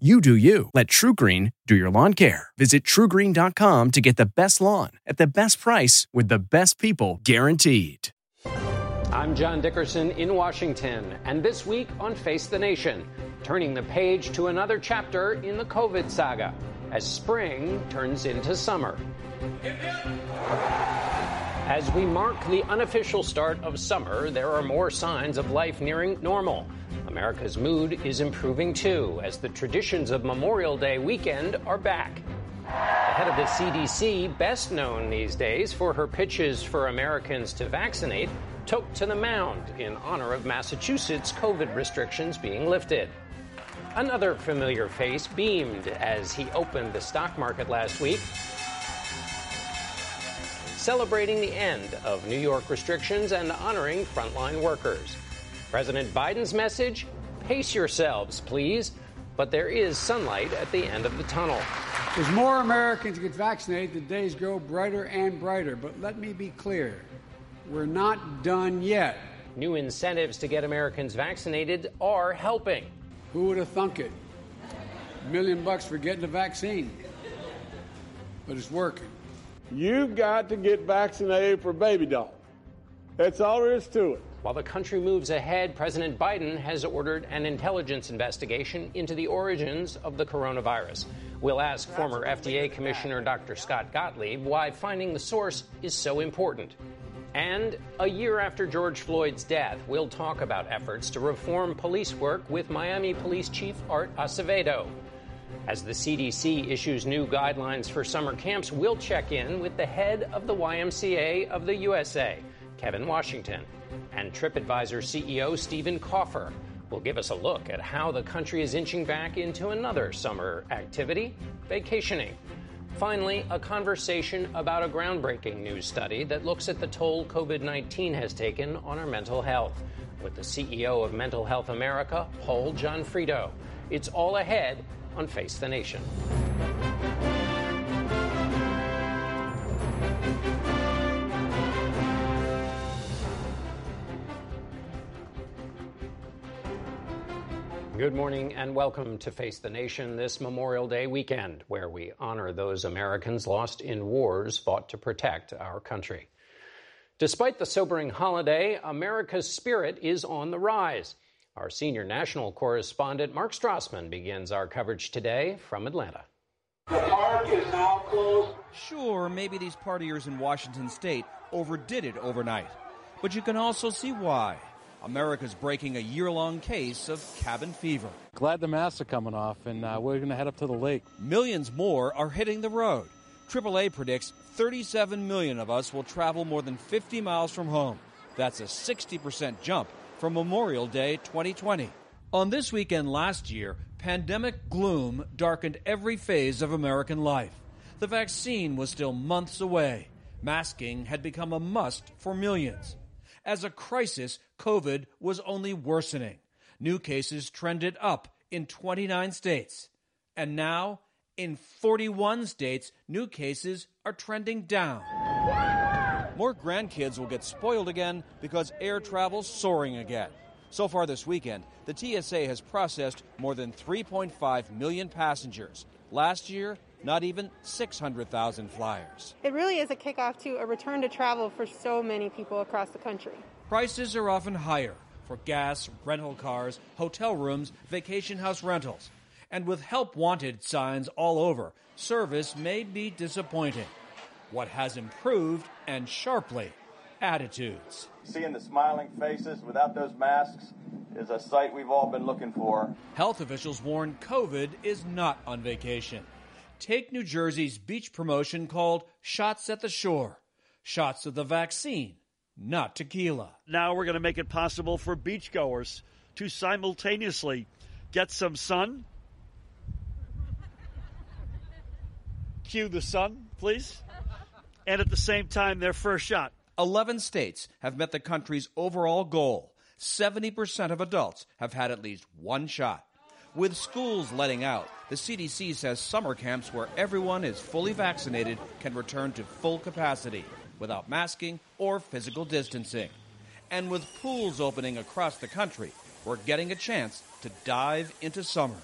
You do you. Let TruGreen do your lawn care. Visit trugreen.com to get the best lawn at the best price with the best people guaranteed. I'm John Dickerson in Washington, and this week on Face the Nation, turning the page to another chapter in the COVID saga as spring turns into summer. As we mark the unofficial start of summer, there are more signs of life nearing normal. America's mood is improving too, as the traditions of Memorial Day weekend are back. The head of the CDC, best known these days for her pitches for Americans to vaccinate, took to the mound in honor of Massachusetts COVID restrictions being lifted. Another familiar face beamed as he opened the stock market last week, celebrating the end of New York restrictions and honoring frontline workers. President Biden's message pace yourselves, please, but there is sunlight at the end of the tunnel. As more Americans get vaccinated, the days grow brighter and brighter. But let me be clear we're not done yet. New incentives to get Americans vaccinated are helping. Who would have thunk it? A million bucks for getting a vaccine. But it's working. You've got to get vaccinated for baby doll. That's all there is to it. While the country moves ahead, President Biden has ordered an intelligence investigation into the origins of the coronavirus. We'll ask former FDA Commissioner Dr. Scott Gottlieb why finding the source is so important. And a year after George Floyd's death, we'll talk about efforts to reform police work with Miami Police Chief Art Acevedo. As the CDC issues new guidelines for summer camps, we'll check in with the head of the YMCA of the USA, Kevin Washington, and TripAdvisor CEO Stephen Kaufer will give us a look at how the country is inching back into another summer activity vacationing. Finally, a conversation about a groundbreaking new study that looks at the toll COVID 19 has taken on our mental health with the CEO of Mental Health America, Paul John Gionfriddo. It's all ahead on Face the Nation. Good morning and welcome to Face the Nation this Memorial Day weekend, where we honor those Americans lost in wars fought to protect our country. Despite the sobering holiday, America's spirit is on the rise. Our senior national correspondent, Mark Strassmann, begins our coverage today from Atlanta. The park is now closed. Sure, maybe these partiers in Washington state overdid it overnight. But you can also see why. America's breaking a year long case of cabin fever. Glad the masks are coming off, and uh, we're going to head up to the lake. Millions more are hitting the road. AAA predicts 37 million of us will travel more than 50 miles from home. That's a 60% jump from Memorial Day 2020. On this weekend last year, pandemic gloom darkened every phase of American life. The vaccine was still months away. Masking had become a must for millions. As a crisis, COVID was only worsening. New cases trended up in 29 states. And now, in 41 states, new cases are trending down. More grandkids will get spoiled again because air travel's soaring again. So far this weekend, the TSA has processed more than 3.5 million passengers. Last year, not even 600,000 flyers. It really is a kickoff to a return to travel for so many people across the country. Prices are often higher for gas, rental cars, hotel rooms, vacation house rentals. And with help wanted signs all over, service may be disappointing. What has improved, and sharply, attitudes. Seeing the smiling faces without those masks is a sight we've all been looking for. Health officials warn COVID is not on vacation. Take New Jersey's beach promotion called Shots at the Shore. Shots of the vaccine, not tequila. Now we're going to make it possible for beachgoers to simultaneously get some sun. Cue the sun, please. And at the same time, their first shot. 11 states have met the country's overall goal. 70% of adults have had at least one shot. With schools letting out, the CDC says summer camps where everyone is fully vaccinated can return to full capacity without masking or physical distancing. And with pools opening across the country, we're getting a chance to dive into summer.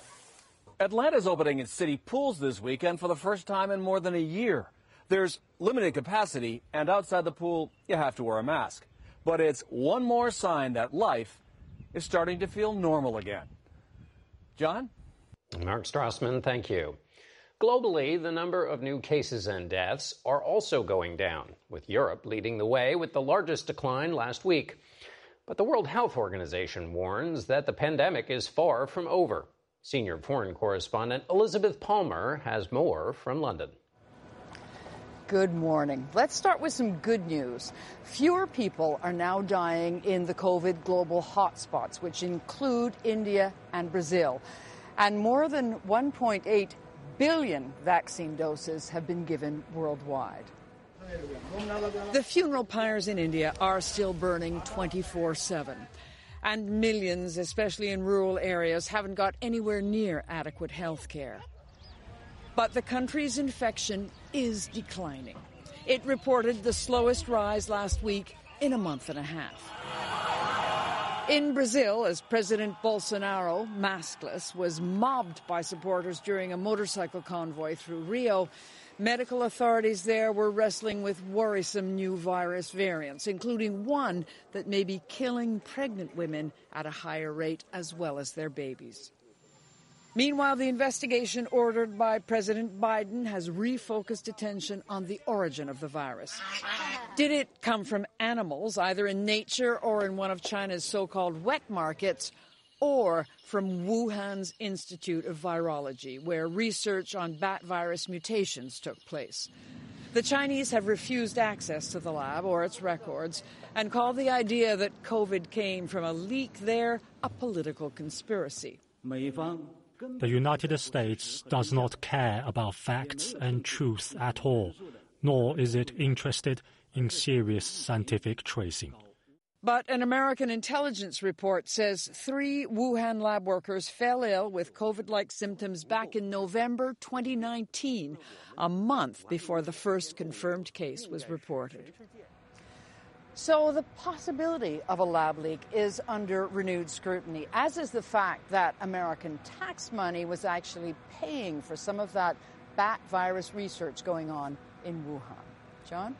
Atlanta's opening its city pools this weekend for the first time in more than a year. There's limited capacity, and outside the pool, you have to wear a mask. But it's one more sign that life is starting to feel normal again. John? Mark Strassmann, thank you. Globally, the number of new cases and deaths are also going down, with Europe leading the way with the largest decline last week. But the World Health Organization warns that the pandemic is far from over. Senior foreign correspondent Elizabeth Palmer has more from London. Good morning. Let's start with some good news. Fewer people are now dying in the COVID global hotspots, which include India and Brazil. And more than 1.8 billion vaccine doses have been given worldwide. The funeral pyres in India are still burning 24 7. And millions, especially in rural areas, haven't got anywhere near adequate health care. But the country's infection is declining. It reported the slowest rise last week in a month and a half. In Brazil, as President Bolsonaro, maskless, was mobbed by supporters during a motorcycle convoy through Rio, medical authorities there were wrestling with worrisome new virus variants, including one that may be killing pregnant women at a higher rate as well as their babies. Meanwhile, the investigation ordered by President Biden has refocused attention on the origin of the virus. Did it come from animals, either in nature or in one of China's so called wet markets, or from Wuhan's Institute of Virology, where research on bat virus mutations took place? The Chinese have refused access to the lab or its records and call the idea that COVID came from a leak there a political conspiracy. The United States does not care about facts and truth at all, nor is it interested in serious scientific tracing. But an American intelligence report says three Wuhan lab workers fell ill with COVID like symptoms back in November 2019, a month before the first confirmed case was reported. So the possibility of a lab leak is under renewed scrutiny, as is the fact that American tax money was actually paying for some of that bat virus research going on in Wuhan. John?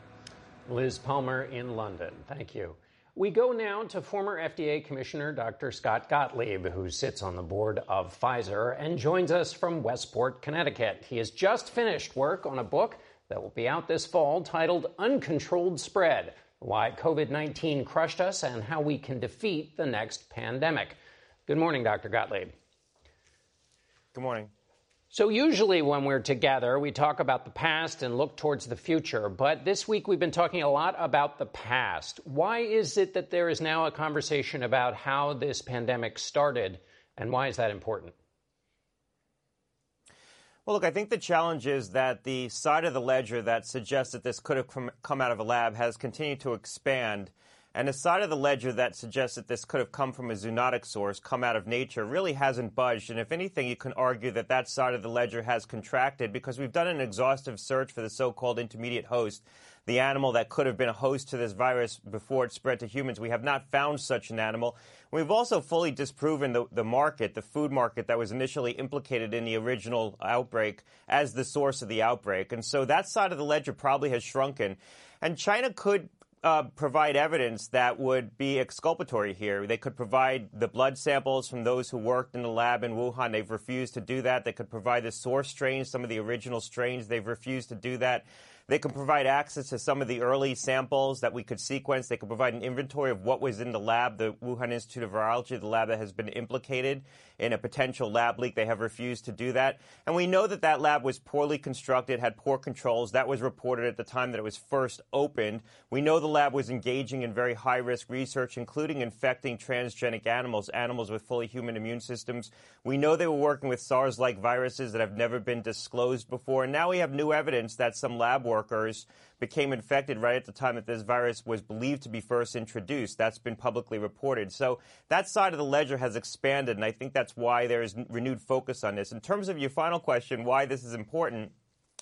Liz Palmer in London. Thank you. We go now to former FDA Commissioner Dr. Scott Gottlieb, who sits on the board of Pfizer and joins us from Westport, Connecticut. He has just finished work on a book that will be out this fall titled Uncontrolled Spread why COVID 19 crushed us, and how we can defeat the next pandemic. Good morning, Dr. Gottlieb. Good morning. So, usually when we're together, we talk about the past and look towards the future. But this week we've been talking a lot about the past. Why is it that there is now a conversation about how this pandemic started, and why is that important? Well, look, I think the challenge is that the side of the ledger that suggests that this could have come out of a lab has continued to expand. And the side of the ledger that suggests that this could have come from a zoonotic source, come out of nature, really hasn't budged. And if anything, you can argue that that side of the ledger has contracted because we've done an exhaustive search for the so called intermediate host the animal that could have been a host to this virus before it spread to humans. We have not found such an animal. We've also fully disproven the, the market, the food market that was initially implicated in the original outbreak as the source of the outbreak. And so that side of the ledger probably has shrunken. And China could uh, provide evidence that would be exculpatory here. They could provide the blood samples from those who worked in the lab in Wuhan. They've refused to do that. They could provide the source strains, some of the original strains. They've refused to do that. They can provide access to some of the early samples that we could sequence. They can provide an inventory of what was in the lab, the Wuhan Institute of Virology, the lab that has been implicated in a potential lab leak. They have refused to do that. And we know that that lab was poorly constructed, had poor controls. That was reported at the time that it was first opened. We know the lab was engaging in very high risk research, including infecting transgenic animals, animals with fully human immune systems. We know they were working with SARS like viruses that have never been disclosed before. And now we have new evidence that some lab workers became infected right at the time that this virus was believed to be first introduced. That's been publicly reported. So that side of the ledger has expanded, and I think that's why there is renewed focus on this. In terms of your final question, why this is important,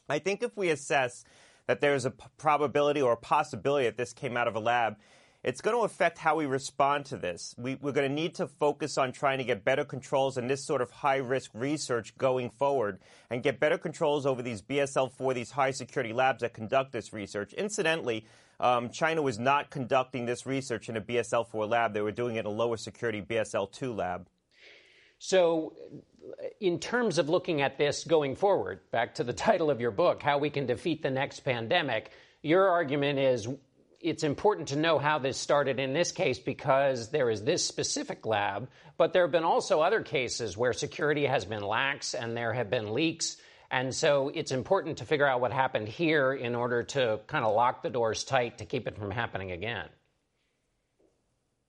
I think if we assess that there's a probability or a possibility that this came out of a lab, it's going to affect how we respond to this. We, are going to need to focus on trying to get better controls in this sort of high risk research going forward and get better controls over these BSL 4, these high security labs that conduct this research. Incidentally, um, China was not conducting this research in a BSL 4 lab, they were doing it in a lower security BSL 2 lab. So, in terms of looking at this going forward, back to the title of your book, How We Can Defeat the Next Pandemic, your argument is it's important to know how this started in this case because there is this specific lab, but there have been also other cases where security has been lax and there have been leaks. And so it's important to figure out what happened here in order to kind of lock the doors tight to keep it from happening again.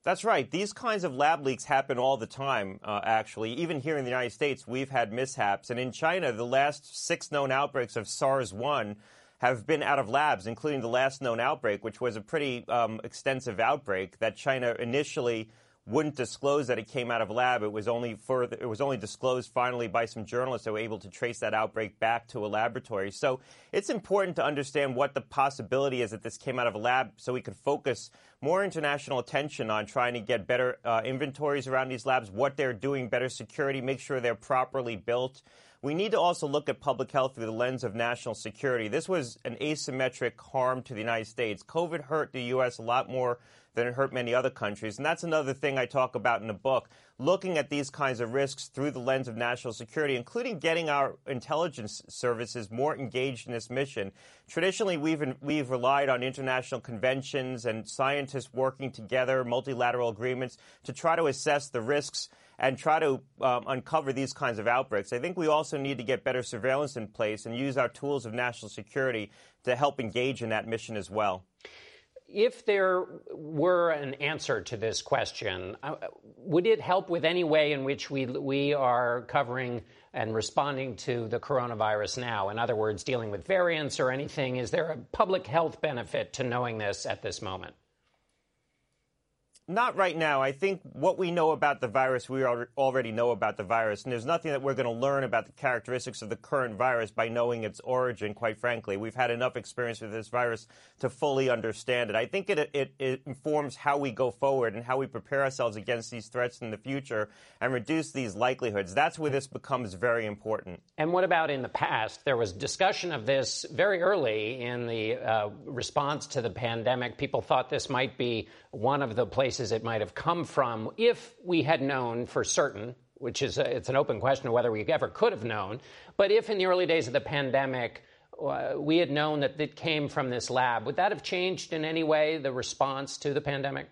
That's right. These kinds of lab leaks happen all the time, uh, actually. Even here in the United States, we've had mishaps. And in China, the last six known outbreaks of SARS 1 have been out of labs, including the last known outbreak, which was a pretty um, extensive outbreak that China initially wouldn't disclose that it came out of a lab. It was only further, it was only disclosed finally by some journalists that were able to trace that outbreak back to a laboratory. So it's important to understand what the possibility is that this came out of a lab so we could focus more international attention on trying to get better uh, inventories around these labs, what they're doing, better security, make sure they're properly built. We need to also look at public health through the lens of national security. This was an asymmetric harm to the United States. COVID hurt the U.S. a lot more than it hurt many other countries. And that's another thing I talk about in the book, looking at these kinds of risks through the lens of national security, including getting our intelligence services more engaged in this mission. Traditionally, we've, we've relied on international conventions and scientists working together, multilateral agreements to try to assess the risks and try to um, uncover these kinds of outbreaks. I think we also need to get better surveillance in place and use our tools of national security to help engage in that mission as well. If there were an answer to this question, uh, would it help with any way in which we, we are covering and responding to the coronavirus now? In other words, dealing with variants or anything? Is there a public health benefit to knowing this at this moment? Not right now. I think what we know about the virus, we already know about the virus. And there's nothing that we're going to learn about the characteristics of the current virus by knowing its origin, quite frankly. We've had enough experience with this virus to fully understand it. I think it, it, it informs how we go forward and how we prepare ourselves against these threats in the future and reduce these likelihoods. That's where this becomes very important. And what about in the past? There was discussion of this very early in the uh, response to the pandemic. People thought this might be one of the places it might have come from if we had known for certain which is a, it's an open question of whether we ever could have known but if in the early days of the pandemic uh, we had known that it came from this lab would that have changed in any way the response to the pandemic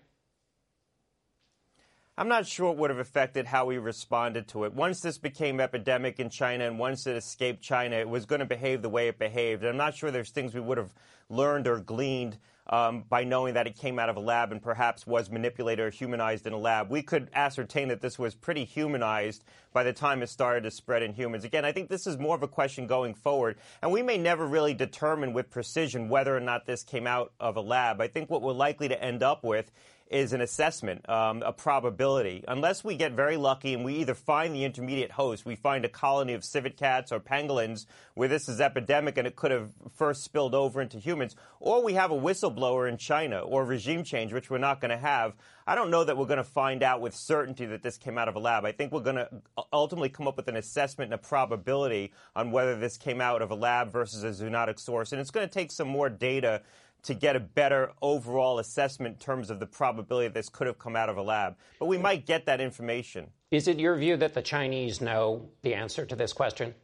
I'm not sure it would have affected how we responded to it. Once this became epidemic in China and once it escaped China, it was going to behave the way it behaved. And I'm not sure there's things we would have learned or gleaned um, by knowing that it came out of a lab and perhaps was manipulated or humanized in a lab. We could ascertain that this was pretty humanized by the time it started to spread in humans. Again, I think this is more of a question going forward, and we may never really determine with precision whether or not this came out of a lab. I think what we're likely to end up with is an assessment, um, a probability. Unless we get very lucky and we either find the intermediate host, we find a colony of civet cats or pangolins where this is epidemic and it could have first spilled over into humans, or we have a whistleblower in China or regime change, which we're not going to have. I don't know that we're going to find out with certainty that this came out of a lab. I think we're going to ultimately come up with an assessment and a probability on whether this came out of a lab versus a zoonotic source. And it's going to take some more data to get a better overall assessment in terms of the probability that this could have come out of a lab. But we might get that information. Is it your view that the Chinese know the answer to this question?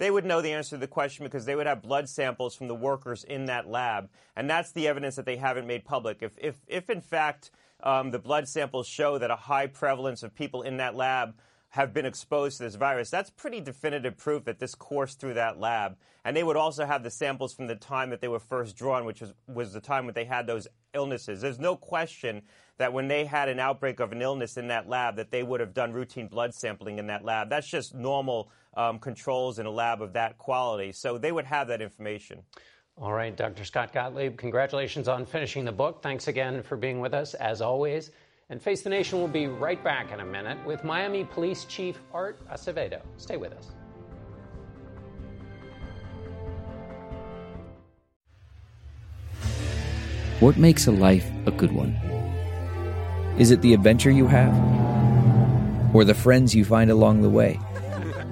they would know the answer to the question because they would have blood samples from the workers in that lab. And that's the evidence that they haven't made public. If, if, if in fact, um, the blood samples show that a high prevalence of people in that lab have been exposed to this virus. That's pretty definitive proof that this coursed through that lab. And they would also have the samples from the time that they were first drawn, which was, was the time when they had those illnesses. There's no question that when they had an outbreak of an illness in that lab, that they would have done routine blood sampling in that lab. That's just normal um, controls in a lab of that quality. So they would have that information. All right, Dr. Scott Gottlieb, congratulations on finishing the book. Thanks again for being with us, as always. And Face the Nation will be right back in a minute with Miami Police Chief Art Acevedo. Stay with us. What makes a life a good one? Is it the adventure you have? Or the friends you find along the way?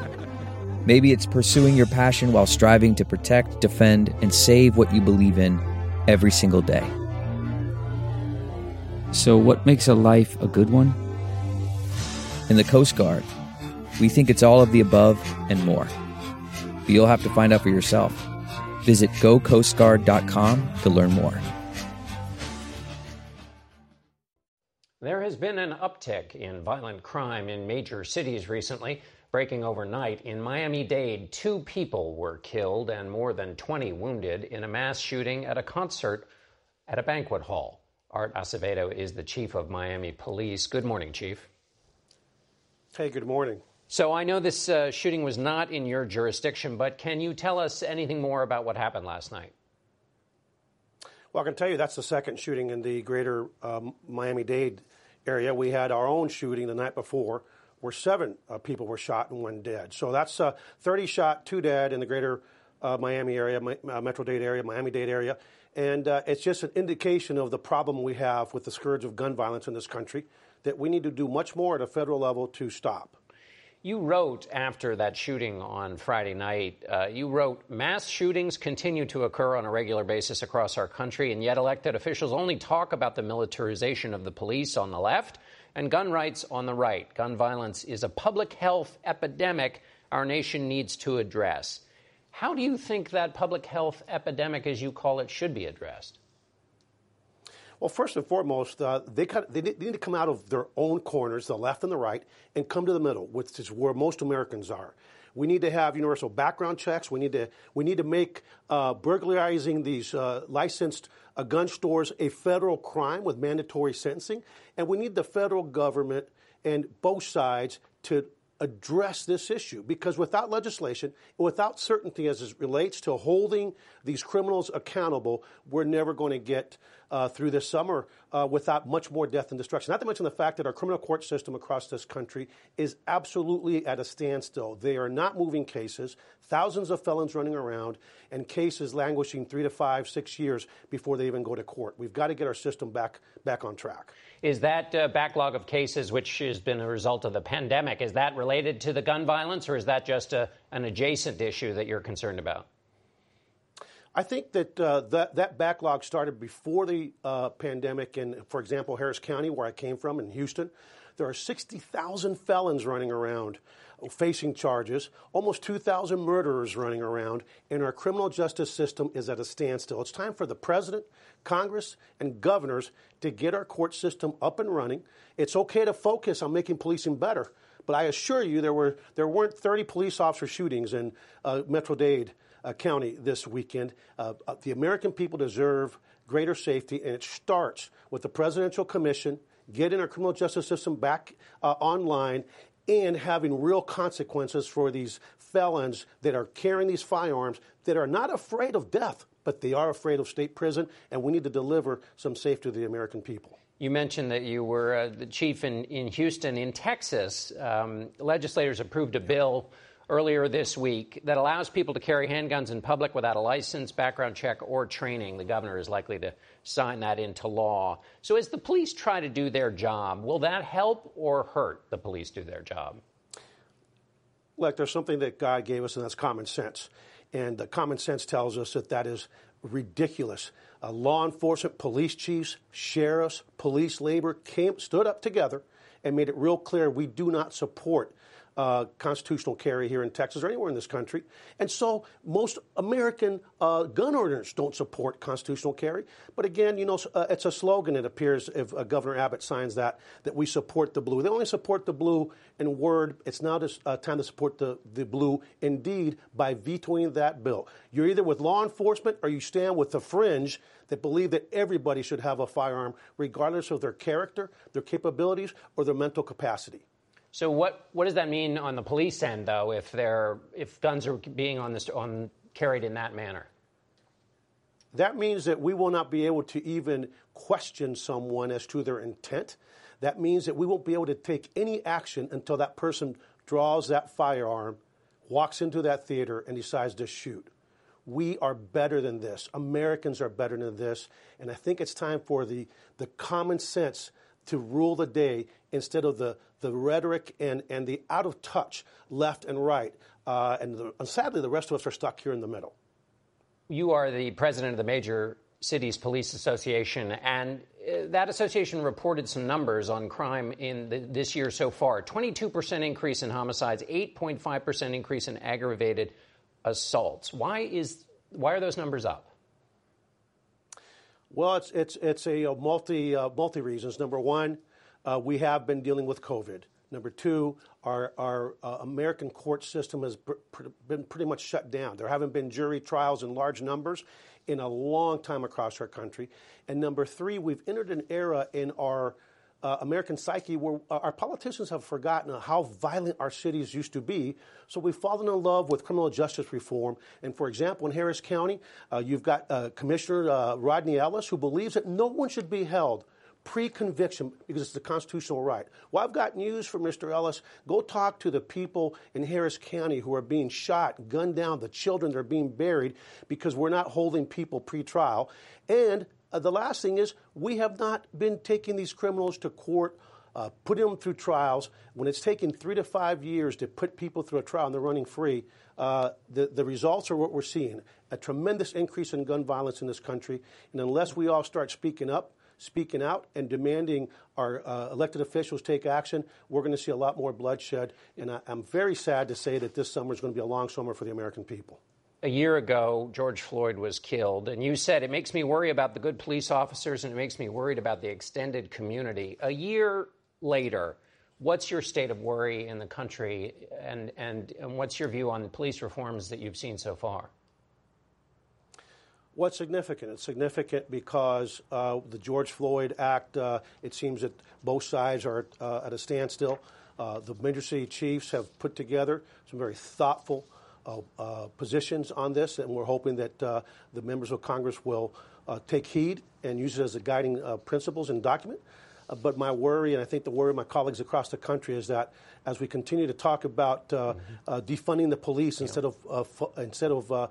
Maybe it's pursuing your passion while striving to protect, defend, and save what you believe in every single day. So, what makes a life a good one? In the Coast Guard, we think it's all of the above and more. But you'll have to find out for yourself. Visit gocoastguard.com to learn more. There has been an uptick in violent crime in major cities recently. Breaking overnight in Miami Dade, two people were killed and more than 20 wounded in a mass shooting at a concert at a banquet hall. Art Acevedo is the chief of Miami Police. Good morning, Chief. Hey, good morning. So I know this uh, shooting was not in your jurisdiction, but can you tell us anything more about what happened last night? Well, I can tell you that's the second shooting in the greater um, Miami Dade area. We had our own shooting the night before where seven uh, people were shot and one dead. So that's uh, 30 shot, two dead in the greater uh, Miami area, uh, Metro Dade area, Miami Dade area. And uh, it's just an indication of the problem we have with the scourge of gun violence in this country that we need to do much more at a federal level to stop. You wrote after that shooting on Friday night, uh, you wrote, mass shootings continue to occur on a regular basis across our country, and yet elected officials only talk about the militarization of the police on the left and gun rights on the right. Gun violence is a public health epidemic our nation needs to address. How do you think that public health epidemic, as you call it, should be addressed? Well, first and foremost, uh, they, they, need to come out of their own corners, the left and the right, and come to the middle, which is where most Americans are. We need to have universal background checks. We need to we need to make uh, burglarizing these uh, licensed uh, gun stores a federal crime with mandatory sentencing, and we need the federal government and both sides to address this issue because without legislation without certainty as it relates to holding these criminals accountable, we're never going to get uh, through this summer uh, without much more death and destruction. Not to mention the fact that our criminal court system across this country is absolutely at a standstill. They are not moving cases, thousands of felons running around, and cases languishing three to five, six years before they even go to court. We've got to get our system back back on track. Is that uh, backlog of cases, which has been a result of the pandemic, is that related to the gun violence, or is that just a, an adjacent issue that you're concerned about? I think that uh, that, that backlog started before the uh, pandemic. And for example, Harris County, where I came from in Houston, there are 60,000 felons running around facing charges, almost 2,000 murderers running around, and our criminal justice system is at a standstill. It's time for the president, Congress, and governors to get our court system up and running. It's okay to focus on making policing better, but I assure you there were there weren't 30 police officer shootings in uh, Metro Dade uh, County this weekend. Uh, uh, the American people deserve greater safety, and it starts with the Presidential Commission getting our criminal justice system back uh, online and having real consequences for these felons that are carrying these firearms that are not afraid of death, but they are afraid of state prison, and we need to deliver some safety to the American people. You mentioned that you were uh, the chief in, in Houston. In Texas, um, legislators approved a bill earlier this week that allows people to carry handguns in public without a license, background check, or training. The governor is likely to sign that into law. So, as the police try to do their job, will that help or hurt the police do their job? Look, there's something that God gave us, and that's common sense. And the common sense tells us that that is ridiculous. Uh, law enforcement, police chiefs, sheriffs, police labor came, stood up together and made it real clear we do not support uh, constitutional carry here in Texas or anywhere in this country. And so most American uh, gun owners don't support constitutional carry. But again, you know, uh, it's a slogan, it appears, if uh, Governor Abbott signs that, that we support the blue. They only support the blue in word. It's now just, uh, time to support the, the blue indeed by vetoing that bill. You're either with law enforcement or you stand with the fringe that believe that everybody should have a firearm, regardless of their character, their capabilities, or their mental capacity. So what what does that mean on the police end, though, if they're if guns are being on this on carried in that manner? That means that we will not be able to even question someone as to their intent. That means that we won't be able to take any action until that person draws that firearm, walks into that theater, and decides to shoot. We are better than this. Americans are better than this. And I think it's time for the, the common sense to rule the day instead of the, the rhetoric and, and the out of touch left and right. Uh, and, the, and sadly, the rest of us are stuck here in the middle. You are the president of the Major Cities Police Association, and uh, that association reported some numbers on crime in the, this year so far 22% increase in homicides, 8.5% increase in aggravated assaults. Why, is, why are those numbers up? Well, it's, it's, it's a, multi, uh, multi reasons. Number one, we have been dealing with COVID. Number two, our, uh, American court system has been pretty much shut down. There haven't been jury trials in large numbers in a long time across our country. And number three, we've entered an era in our uh, American psyche where uh, our politicians have forgotten how violent our cities used to be. So we've fallen in love with criminal justice reform. And for example, in Harris County, uh, you've got uh, Commissioner uh, Rodney Ellis who believes that no one should be held pre-conviction because it's the constitutional right. Well, I've got news for Mr. Ellis. Go talk to the people in Harris County who are being shot, gunned down, the children that are being buried because we're not holding people pre-trial. And uh, the last thing is we have not been taking these criminals to court, uh, putting them through trials. When it's taken three to five years to put people through a trial and they're running free, uh, the, the results are what we're seeing a tremendous increase in gun violence in this country. And unless we all start speaking up, speaking out, and demanding our uh, elected officials take action, we're going to see a lot more bloodshed. And I, I'm very sad to say that this summer is going to be a long summer for the American people a year ago, George Floyd was killed, and you said it makes me worry about the good police officers and it makes me worried about the extended community. A year later, what's your state of worry in the country, and, and, and what's your view on the police reforms that you've seen so far? What's significant? It's significant because uh, the George Floyd Act, uh, it seems that both sides are uh, at a standstill. Uh, the major city chiefs have put together some very thoughtful uh, uh, positions on this, and we're hoping that uh, the members of Congress will take heed and use it as a guiding principles and document. but my worry, and I think the worry of my colleagues across the country, is that as we continue to talk about mm-hmm. defunding the police yeah. instead of instead of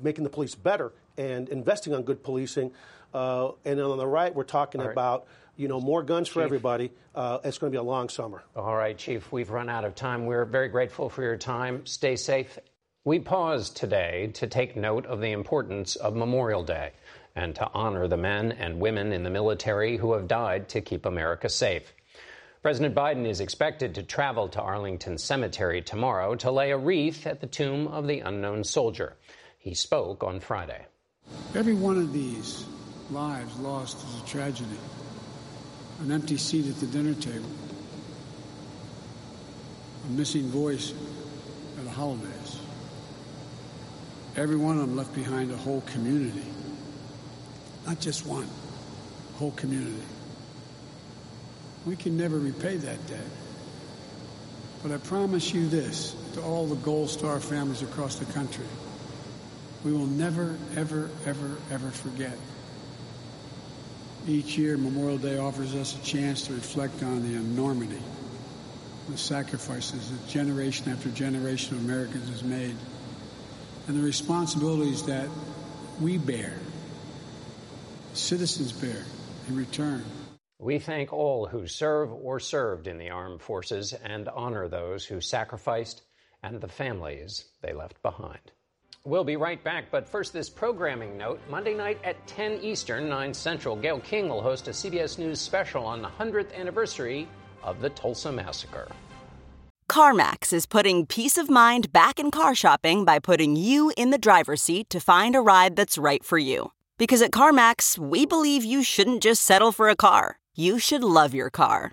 making the police better and investing on good policing, and on the right, we're talking right. about you know, more guns for Chief. everybody. Uh, it's going to be a long summer. All right, Chief, we've run out of time. We're very grateful for your time. Stay safe. We pause today to take note of the importance of Memorial Day and to honor the men and women in the military who have died to keep America safe. President Biden is expected to travel to Arlington Cemetery tomorrow to lay a wreath at the tomb of the unknown soldier. He spoke on Friday. Every one of these lives lost is a tragedy an empty seat at the dinner table, a missing voice at the holidays. Every one of them left behind a whole community, not just one, whole community. We can never repay that debt. But I promise you this to all the Gold Star families across the country. We will never, ever, ever, ever forget each year, Memorial Day offers us a chance to reflect on the enormity, the sacrifices that generation after generation of Americans has made, and the responsibilities that we bear, citizens bear in return. We thank all who serve or served in the armed forces and honor those who sacrificed and the families they left behind. We'll be right back, but first, this programming note. Monday night at 10 Eastern, 9 Central, Gayle King will host a CBS News special on the 100th anniversary of the Tulsa Massacre. CarMax is putting peace of mind back in car shopping by putting you in the driver's seat to find a ride that's right for you. Because at CarMax, we believe you shouldn't just settle for a car, you should love your car.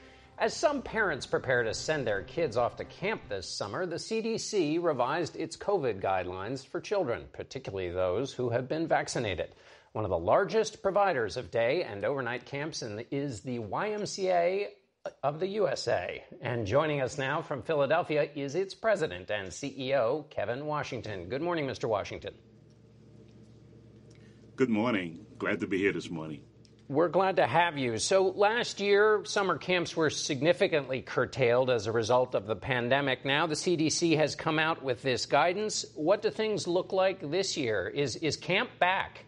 As some parents prepare to send their kids off to camp this summer, the CDC revised its COVID guidelines for children, particularly those who have been vaccinated. One of the largest providers of day and overnight camps the, is the YMCA of the USA. And joining us now from Philadelphia is its president and CEO, Kevin Washington. Good morning, Mr. Washington. Good morning. Glad to be here this morning. We're glad to have you. So, last year, summer camps were significantly curtailed as a result of the pandemic. Now, the CDC has come out with this guidance. What do things look like this year? Is, is camp back?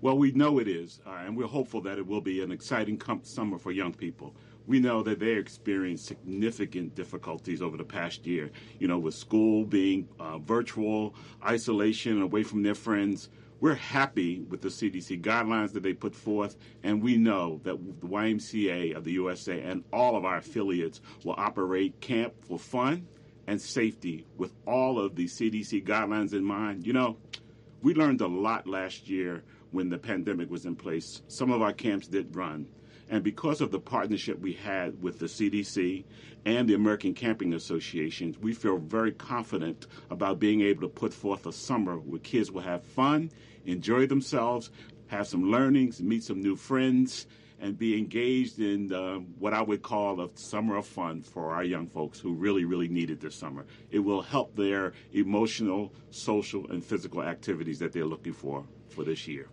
Well, we know it is, uh, and we're hopeful that it will be an exciting com- summer for young people. We know that they experienced significant difficulties over the past year, you know, with school being uh, virtual, isolation, away from their friends we're happy with the CDC guidelines that they put forth, and we know that the YMCA of the USA and all of our affiliates will operate camp for fun and safety with all of the CDC guidelines in mind. You know, we learned a lot last year when the pandemic was in place. Some of our camps did run. And because of the partnership we had with the CDC and the American Camping Association, we feel very confident about being able to put forth a summer where kids will have fun, enjoy themselves, have some learnings, meet some new friends, and be engaged in uh, what I would call a summer of fun for our young folks who really, really need it this summer. It will help their emotional, social, and physical activities that they're looking for for this year.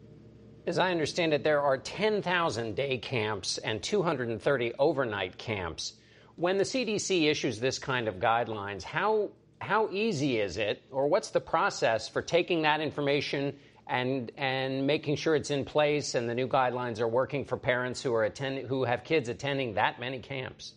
As I understand it, there are 10,000 day camps and 230 overnight camps. When the CDC issues this kind of guidelines, how, how easy is it, or what's the process for taking that information and, and making sure it's in place and the new guidelines are working for parents who, are attend, who have kids attending that many camps?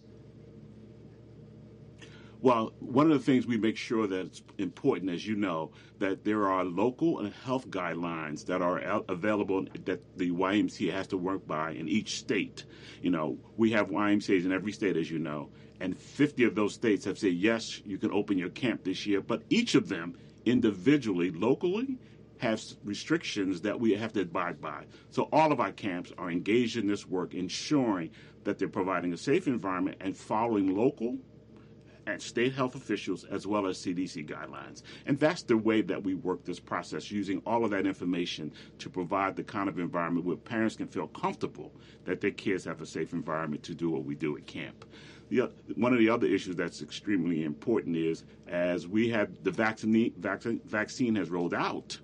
Well, one of the things we make sure that it's important, as you know, that there are local and health guidelines that are available that the YMCA has to work by in each state. You know, we have YMCA's in every state, as you know, and 50 of those states have said, yes, you can open your camp this year, but each of them individually, locally, have restrictions that we have to abide by. So all of our camps are engaged in this work, ensuring that they're providing a safe environment and following local and state health officials as well as CDC guidelines. And that's the way that we work this process, using all of that information to provide the kind of environment where parents can feel comfortable that their kids have a safe environment to do what we do at camp. The, one of the other issues that's extremely important is as we have the vaccine, vaccine, vaccine has rolled out,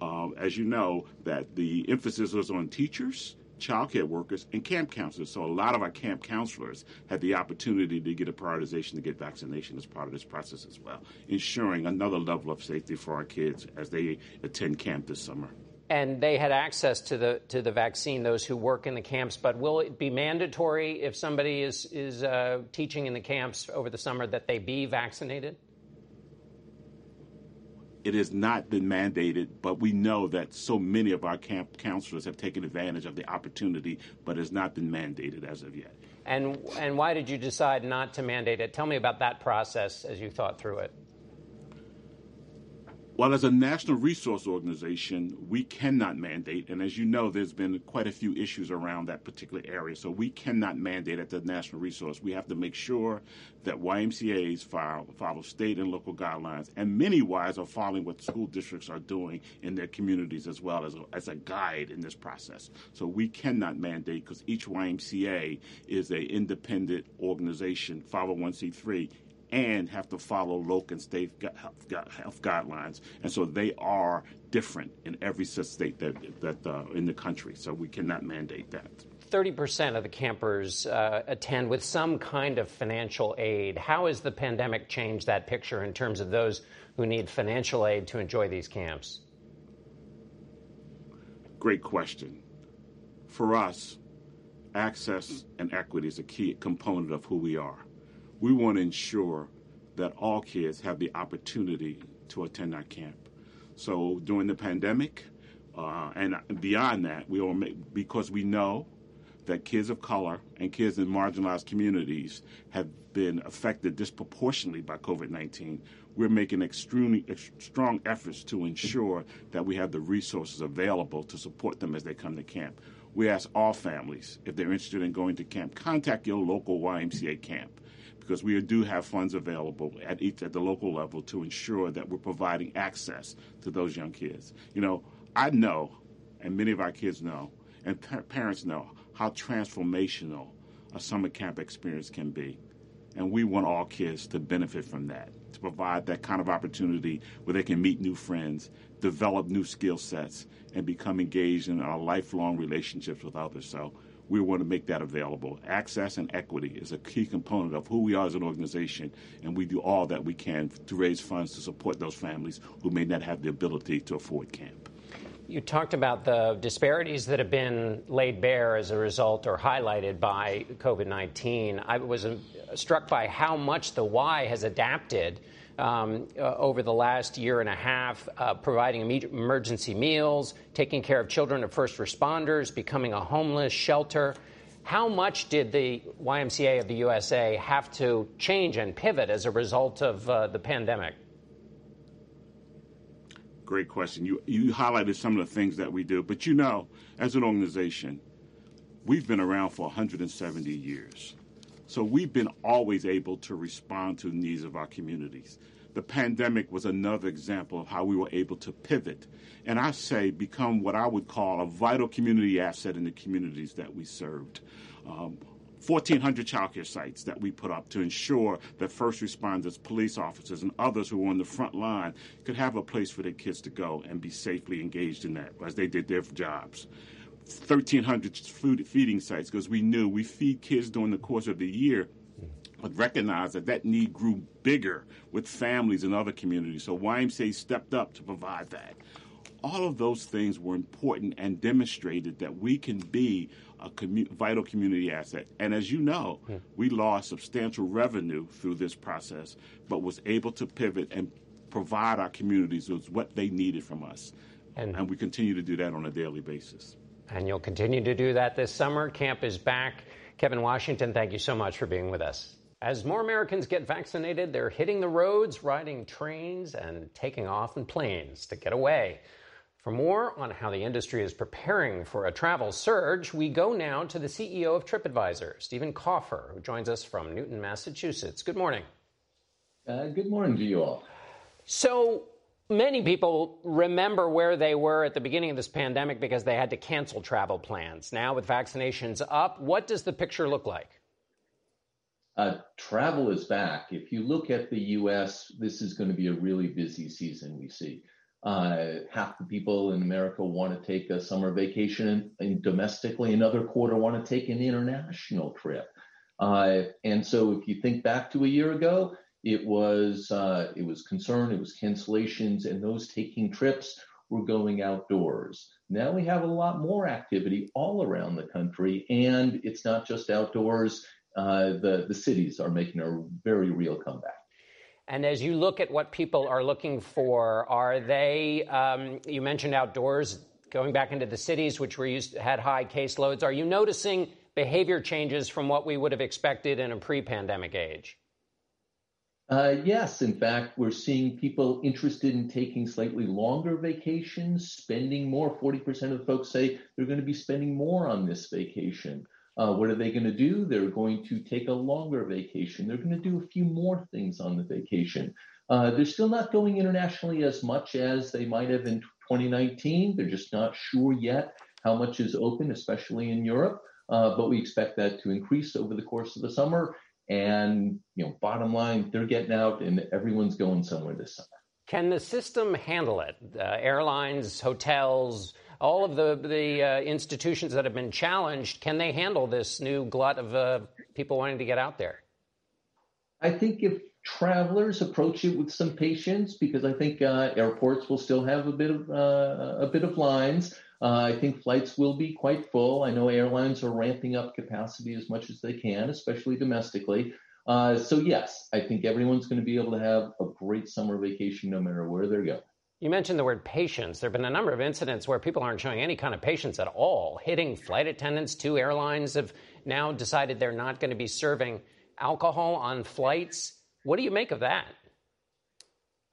um, as you know, that the emphasis was on teachers childcare workers, and camp counselors. So a lot of our camp counselors had the opportunity to get a prioritization to get vaccination as part of this process as well, ensuring another level of safety for our kids as they attend camp this summer. And they had access to the to the vaccine. Those who work in the camps, but will it be mandatory if somebody is is uh, teaching in the camps over the summer that they be vaccinated? It has not been mandated, but we know that so many of our camp counselors have taken advantage of the opportunity, but has not been mandated as of yet. And and why did you decide not to mandate it? Tell me about that process as you thought through it. Well, as a national resource organization, we cannot mandate, and as you know, there's been quite a few issues around that particular area. So we cannot mandate at the national resource. We have to make sure that YMCA's follow, follow state and local guidelines, and many Ys are following what school districts are doing in their communities as well as a, as a guide in this process. So we cannot mandate because each YMCA is an independent organization, 501c3 and have to follow local and state health guidelines. And so they are different in every state that, that uh, in the country. So we cannot mandate that. 30% of the campers uh, attend with some kind of financial aid. How has the pandemic changed that picture in terms of those who need financial aid to enjoy these camps? Great question. For us, access and equity is a key component of who we are. We want to ensure that all kids have the opportunity to attend our camp. So during the pandemic, uh, and beyond that, we all make, because we know that kids of color and kids in marginalized communities have been affected disproportionately by COVID 19. We're making extremely strong efforts to ensure that we have the resources available to support them as they come to camp. We ask all families, if they're interested in going to camp, contact your local YMCA camp because we do have funds available at each at the local level to ensure that we're providing access to those young kids. You know, I know, and many of our kids know, and pa- parents know how transformational a summer camp experience can be. And we want all kids to benefit from that, to provide that kind of opportunity where they can meet new friends, develop new skill sets, and become engaged in our lifelong relationships with others. So we want to make that available. Access and equity is a key component of who we are as an organization, and we do all that we can to raise funds to support those families who may not have the ability to afford camp. You talked about the disparities that have been laid bare as a result or highlighted by COVID 19. I was uh, struck by how much the Y has adapted over the last year and a half, uh, providing emergency meals, taking care of children of first responders, becoming a homeless shelter. How much did the YMCA of the USA have to change and pivot as a result of uh, the pandemic? Great question. You, you highlighted some of the things that we do, but you know, as an organization, we've been around for 170 years. So we've been always able to respond to the needs of our communities. The pandemic was another example of how we were able to pivot and I say become what I would call a vital community asset in the communities that we served. Um, 1,400 childcare sites that we put up to ensure that first responders, police officers, and others who were on the front line could have a place for their kids to go and be safely engaged in that as they did their jobs. 1,300 food feeding sites because we knew we feed kids during the course of the year, but recognized that that need grew bigger with families and other communities. So YMCA stepped up to provide that. All of those things were important and demonstrated that we can be a commu- vital community asset. And as you know, yeah. we lost substantial revenue through this process, but was able to pivot and provide our communities with what they needed from us. And, and we continue to do that on a daily basis. And you'll continue to do that this summer. Camp is back. Kevin Washington, thank you so much for being with us. As more Americans get vaccinated, they're hitting the roads, riding trains, and taking off in planes to get away. For more on how the industry is preparing for a travel surge, we go now to the CEO of TripAdvisor, Stephen Kaufer, who joins us from Newton, Massachusetts. Good morning. Uh, good morning to you all. So, many people remember where they were at the beginning of this pandemic because they had to cancel travel plans. Now, with vaccinations up, what does the picture look like? Uh, travel is back. If you look at the U.S., this is going to be a really busy season. We see uh, half the people in America want to take a summer vacation domestically, another quarter want to take an international trip. Uh, and so, if you think back to a year ago, it was uh, it was concern, it was cancellations, and those taking trips were going outdoors. Now we have a lot more activity all around the country, and it's not just outdoors. Uh, the the cities are making a very real comeback. And as you look at what people are looking for, are they? Um, you mentioned outdoors, going back into the cities, which were used had high caseloads. Are you noticing behavior changes from what we would have expected in a pre-pandemic age? Uh, yes, in fact, we're seeing people interested in taking slightly longer vacations, spending more. 40% of the folks say they're going to be spending more on this vacation. Uh, what are they going to do? They're going to take a longer vacation. They're going to do a few more things on the vacation. Uh, they're still not going internationally as much as they might have in 2019. They're just not sure yet how much is open, especially in Europe. Uh, but we expect that to increase over the course of the summer. And, you know, bottom line, they're getting out and everyone's going somewhere this summer. Can the system handle it? Uh, airlines, hotels, all of the the uh, institutions that have been challenged, can they handle this new glut of uh, people wanting to get out there? I think if travelers approach it with some patience, because I think uh, airports will still have a bit of uh, a bit of lines. Uh, I think flights will be quite full. I know airlines are ramping up capacity as much as they can, especially domestically. Uh, so yes, I think everyone's going to be able to have a great summer vacation no matter where they're going. You mentioned the word patience. There have been a number of incidents where people aren't showing any kind of patience at all, hitting flight attendants. Two airlines have now decided they're not going to be serving alcohol on flights. What do you make of that?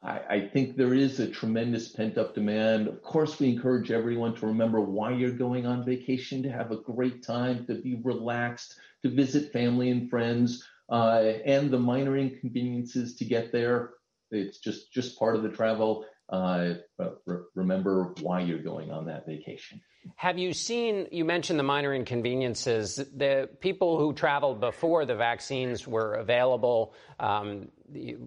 I, I think there is a tremendous pent up demand. Of course, we encourage everyone to remember why you're going on vacation, to have a great time, to be relaxed, to visit family and friends, uh, and the minor inconveniences to get there. It's just, just part of the travel. Uh, re- remember why you're going on that vacation. Have you seen, you mentioned the minor inconveniences, the people who traveled before the vaccines were available, um,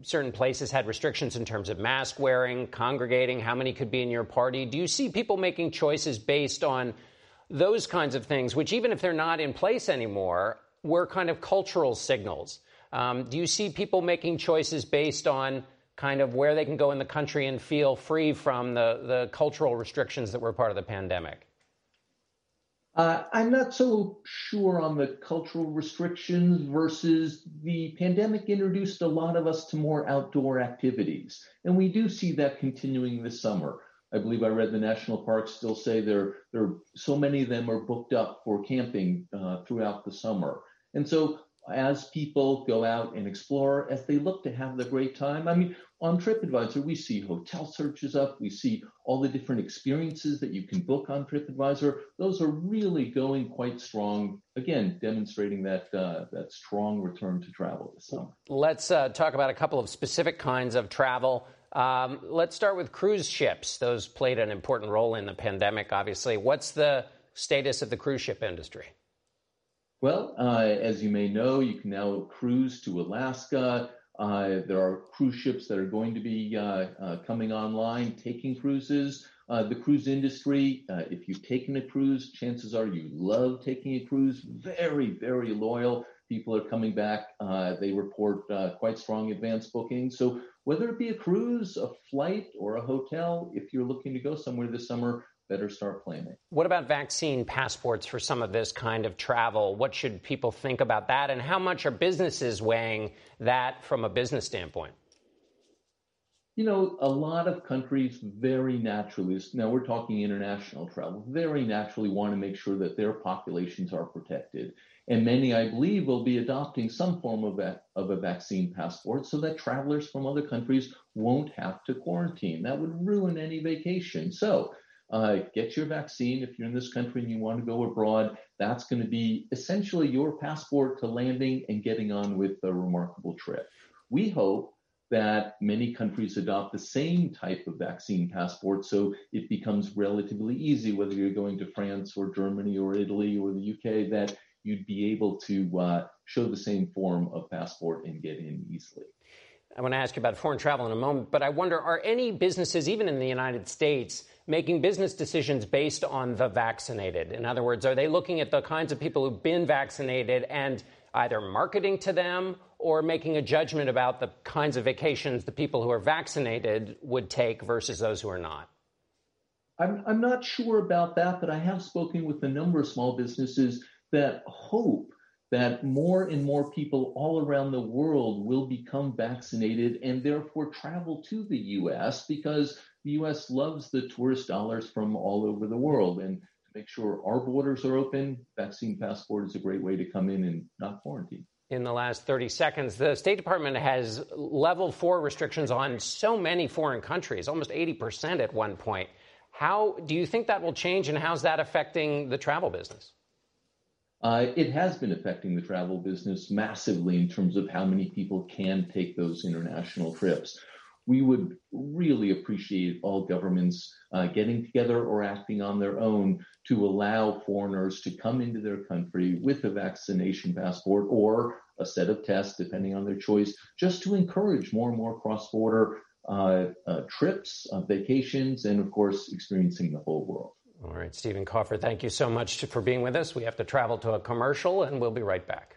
certain places had restrictions in terms of mask wearing, congregating, how many could be in your party. Do you see people making choices based on those kinds of things, which even if they're not in place anymore, were kind of cultural signals? Um, do you see people making choices based on kind of where they can go in the country and feel free from the, the cultural restrictions that were part of the pandemic? Uh, I'm not so sure on the cultural restrictions versus the pandemic introduced a lot of us to more outdoor activities. And we do see that continuing this summer. I believe I read the national parks still say there, there so many of them are booked up for camping uh, throughout the summer. And so as people go out and explore, as they look to have the great time. I mean, on TripAdvisor, we see hotel searches up, we see all the different experiences that you can book on TripAdvisor. Those are really going quite strong. Again, demonstrating that uh, that strong return to travel this summer. Let's uh, talk about a couple of specific kinds of travel. Um, let's start with cruise ships. Those played an important role in the pandemic, obviously. What's the status of the cruise ship industry? Well, uh, as you may know, you can now cruise to Alaska. Uh, there are cruise ships that are going to be uh, uh coming online, taking cruises. Uh, the cruise industry, uh, if you've taken a cruise, chances are you love taking a cruise. Very, very loyal. People are coming back. they report quite strong advance bookings. So whether it be a cruise, a flight, or a hotel, if you're looking to go somewhere this summer, better start planning. What about vaccine passports for some of this kind of travel? What should people think about that? And how much are businesses weighing that from a business standpoint? You know, a lot of countries very naturally, now we're talking international travel, very naturally want to make sure that their populations are protected. And many, I believe, will be adopting some form of a, of a vaccine passport so that travelers from other countries won't have to quarantine. That would ruin any vacation. So uh, get your vaccine if you're in this country and you want to go abroad. That's going to be essentially your passport to landing and getting on with a remarkable trip. We hope that many countries adopt the same type of vaccine passport so it becomes relatively easy, whether you're going to France or Germany or Italy or the UK, that you'd be able to uh, show the same form of passport and get in easily. I want to ask you about foreign travel in a moment, but I wonder are any businesses, even in the United States, making business decisions based on the vaccinated? In other words, are they looking at the kinds of people who've been vaccinated and either marketing to them or making a judgment about the kinds of vacations the people who are vaccinated would take versus those who are not? I'm, I'm not sure about that, but I have spoken with a number of small businesses that hope that more and more people all around the world will become vaccinated and therefore travel to the US because the US loves the tourist dollars from all over the world. And to make sure our borders are open, vaccine passport is a great way to come in and not quarantine. In the last 30 seconds, the State Department has level four restrictions on so many foreign countries, almost 80% at one point. How do you think that will change, and how's that affecting the travel business? Uh, it has been affecting the travel business massively in terms of how many people can take those international trips. We would really appreciate all governments uh, getting together or acting on their own to allow foreigners to come into their country with a vaccination passport or a set of tests, depending on their choice, just to encourage more and more cross border uh, uh, trips, uh, vacations, and of course, experiencing the whole world. All right, Stephen Kaufer, thank you so much for being with us. We have to travel to a commercial, and we'll be right back.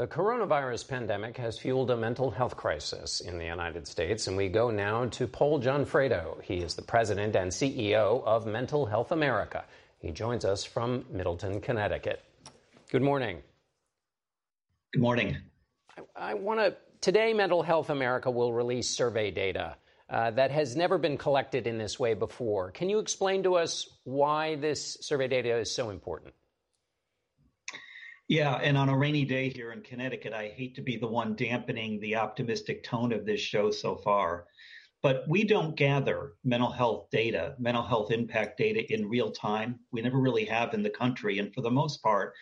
The coronavirus pandemic has fueled a mental health crisis in the United States, and we go now to Paul Gionfriddo. He is the president and CEO of Mental Health America. He joins us from Middletown, Connecticut. Good morning. Good morning. I, I want to. Today, Mental Health America will release survey data uh, that has never been collected in this way before. Can you explain to us why this survey data is so important? Yeah, and on a rainy day here in Connecticut, I hate to be the one dampening the optimistic tone of this show so far. But we don't gather mental health data, mental health impact data in real time. We never really have in the country. And for the most part,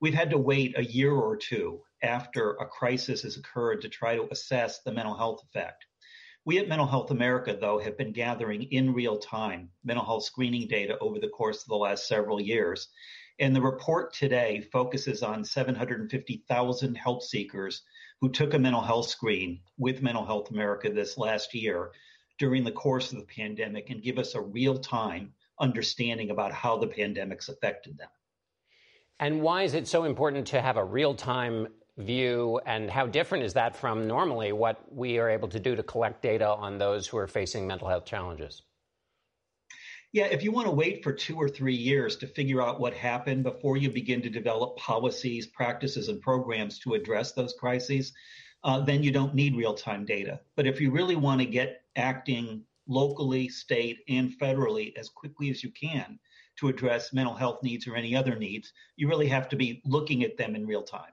we've had to wait a year or two after a crisis has occurred to try to assess the mental health effect. We at Mental Health America, though, have been gathering in real time mental health screening data over the course of the last several years. And the report today focuses on 750,000 health seekers who took a mental health screen with Mental Health America this last year during the course of the pandemic and give us a real time understanding about how the pandemic's affected them. And why is it so important to have a real time view, and how different is that from normally what we are able to do to collect data on those who are facing mental health challenges? Yeah, if you want to wait for two or three years to figure out what happened before you begin to develop policies, practices, and programs to address those crises, uh, then you don't need real time data. But if you really want to get acting locally, state, and federally as quickly as you can to address mental health needs or any other needs, you really have to be looking at them in real time.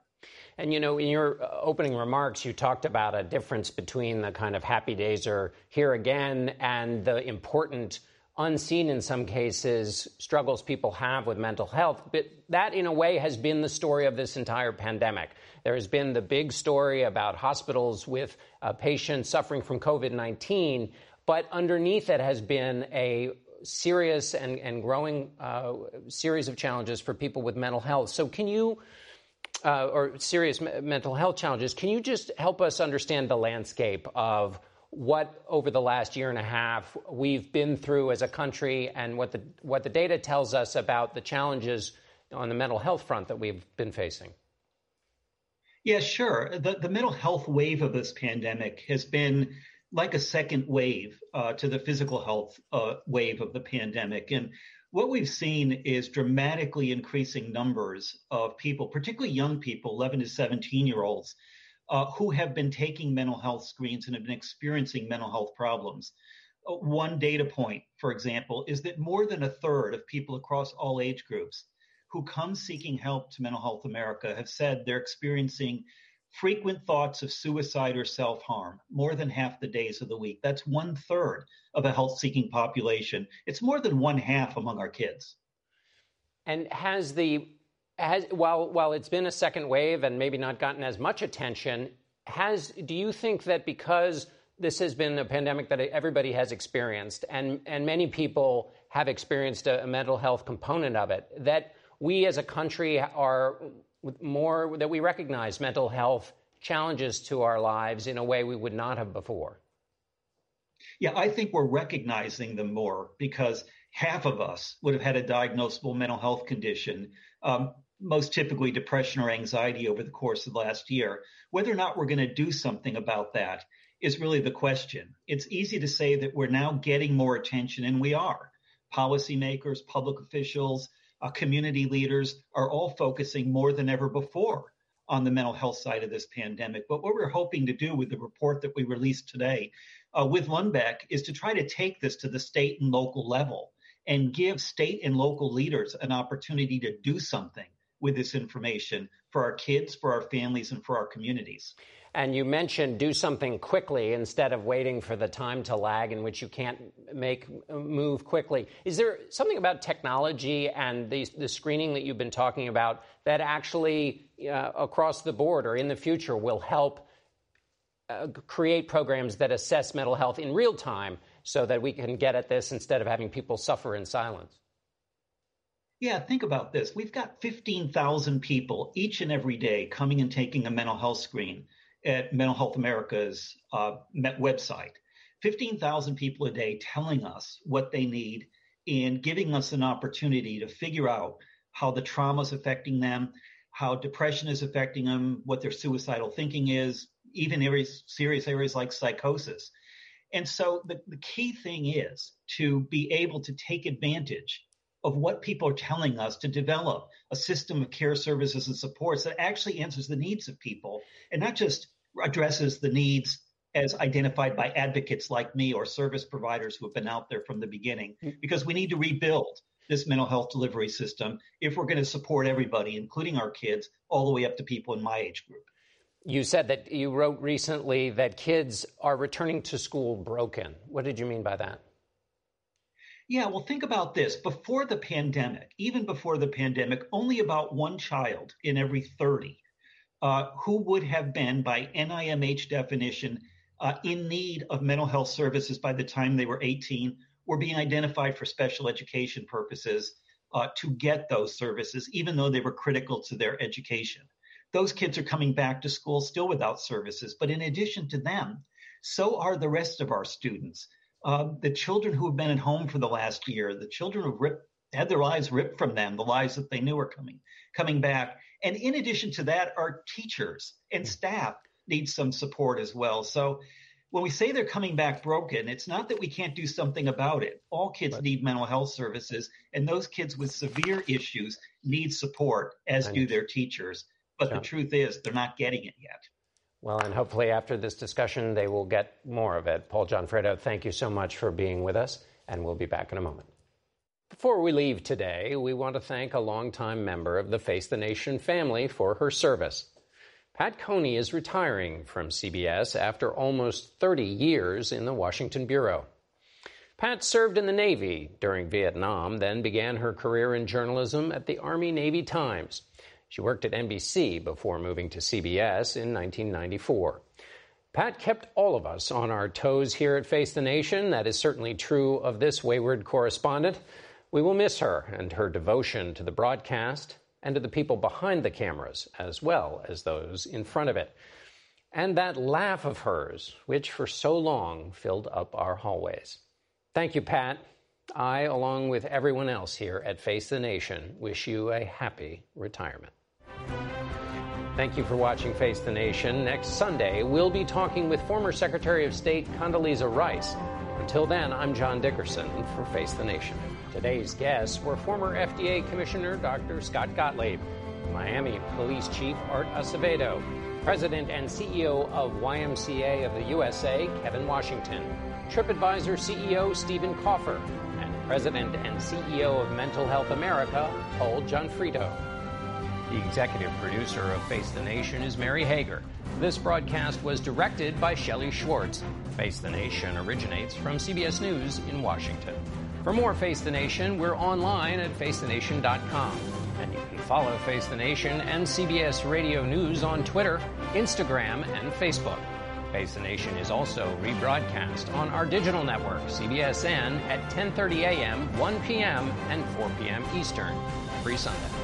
And you know, in your uh, opening remarks, you talked about a difference between the kind of happy days are here again and the important, unseen in some cases, struggles people have with mental health. But that, in a way, has been the story of this entire pandemic. There has been the big story about hospitals with uh, patients suffering from COVID 19, but underneath it has been a serious and, and growing uh, series of challenges for people with mental health. So, can you uh, or serious mental health challenges. Can you just help us understand the landscape of what over the last year and a half we've been through as a country and what the what the data tells us about the challenges on the mental health front that we've been facing? Yeah, sure. The the mental health wave of this pandemic has been like a second wave uh, to the physical health uh, wave of the pandemic, and what we've seen is dramatically increasing numbers of people, particularly young people, 11 to 17 year olds, uh, who have been taking mental health screens and have been experiencing mental health problems. Uh, one data point, for example, is that more than a third of people across all age groups who come seeking help to Mental Health America have said they're experiencing frequent thoughts of suicide or self harm more than half the days of the week. That's one third of a health seeking population. It's more than one half among our kids. And has the has while while it's been a second wave and maybe not gotten as much attention, has do you think that because this has been a pandemic that everybody has experienced and and many people have experienced a, a mental health component of it that we as a country are more that we recognize mental health challenges to our lives in a way we would not have before? Yeah, I think we're recognizing them more because half of us would have had a diagnosable mental health condition, um, most typically depression or anxiety over the course of the last year. Whether or not we're going to do something about that is really the question. It's easy to say that we're now getting more attention, and we are. Policymakers, public officials, uh, community leaders are all focusing more than ever before on the mental health side of this pandemic. But what we're hoping to do with the report that we released today uh, with Lundbeck is to try to take this to the state and local level and give state and local leaders an opportunity to do something with this information for our kids, for our families, and for our communities. And you mentioned do something quickly instead of waiting for the time to lag in which you can't make move quickly. Is there something about technology and the, the screening that you've been talking about that actually uh, across the board or in the future will help uh, create programs that assess mental health in real time so that we can get at this instead of having people suffer in silence? Yeah, think about this. We've got 15,000 people each and every day coming and taking a mental health screen at Mental Health America's uh, website. 15,000 people a day telling us what they need and giving us an opportunity to figure out how the trauma is affecting them, how depression is affecting them, what their suicidal thinking is, even areas, serious areas like psychosis. And so the, the key thing is to be able to take advantage of what people are telling us to develop a system of care services and supports that actually answers the needs of people and not just addresses the needs as identified by advocates like me or service providers who have been out there from the beginning, mm. because we need to rebuild this mental health delivery system if we're going to support everybody, including our kids, all the way up to people in my age group. You said that you wrote recently that kids are returning to school broken. What did you mean by that? Yeah, well, think about this. Before the pandemic, even before the pandemic, only about one child in every 30 uh, who would have been, by NIMH definition, uh, in need of mental health services by the time they were 18 were being identified for special education purposes uh, to get those services, even though they were critical to their education. Those kids are coming back to school still without services. But in addition to them, so are the rest of our students. Uh, the children who have been at home for the last year, the children who've ripped, had their lives ripped from them, the lives that they knew were coming coming back. And in addition to that, our teachers and staff need some support as well. So when we say they're coming back broken, it's not that we can't do something about it. All kids right. need mental health services, and those kids with severe issues need support, as do their teachers. But the truth is, they're not getting it yet. Well, and hopefully after this discussion, they will get more of it. Paul Gionfriddo, thank you so much for being with us, and we'll be back in a moment. Before we leave today, we want to thank a longtime member of the Face the Nation family for her service. Pat Coney is retiring from CBS after almost 30 years in the Washington Bureau. Pat served in the Navy during Vietnam, then began her career in journalism at the Army Navy Times. She worked at NBC before moving to CBS in 1994. Pat kept all of us on our toes here at Face the Nation. That is certainly true of this wayward correspondent. We will miss her and her devotion to the broadcast and to the people behind the cameras as well as those in front of it. And that laugh of hers, which for so long filled up our hallways. Thank you, Pat. I, along with everyone else here at Face the Nation, wish you a happy retirement. Thank you for watching Face the Nation. Next Sunday, we'll be talking with former Secretary of State Condoleezza Rice. Until then, I'm John Dickerson for Face the Nation. Today's guests were former FDA Commissioner Dr. Scott Gottlieb, Miami Police Chief Art Acevedo, President and CEO of YMCA of the USA, Kevin Washington, TripAdvisor CEO Stephen Kaufer, and President and CEO of Mental Health America, Paul Gionfriddo. The executive producer of Face the Nation is Mary Hager. This broadcast was directed by Shelley Schwartz. Face the Nation originates from CBS News in Washington. For more Face the Nation, we're online at facethenation.com. And you can follow Face the Nation and CBS Radio News on Twitter, Instagram, and Facebook. Face the Nation is also rebroadcast on our digital network, CBSN, at 10:30 a.m., 1 p.m., and 4 p.m. Eastern every Sunday.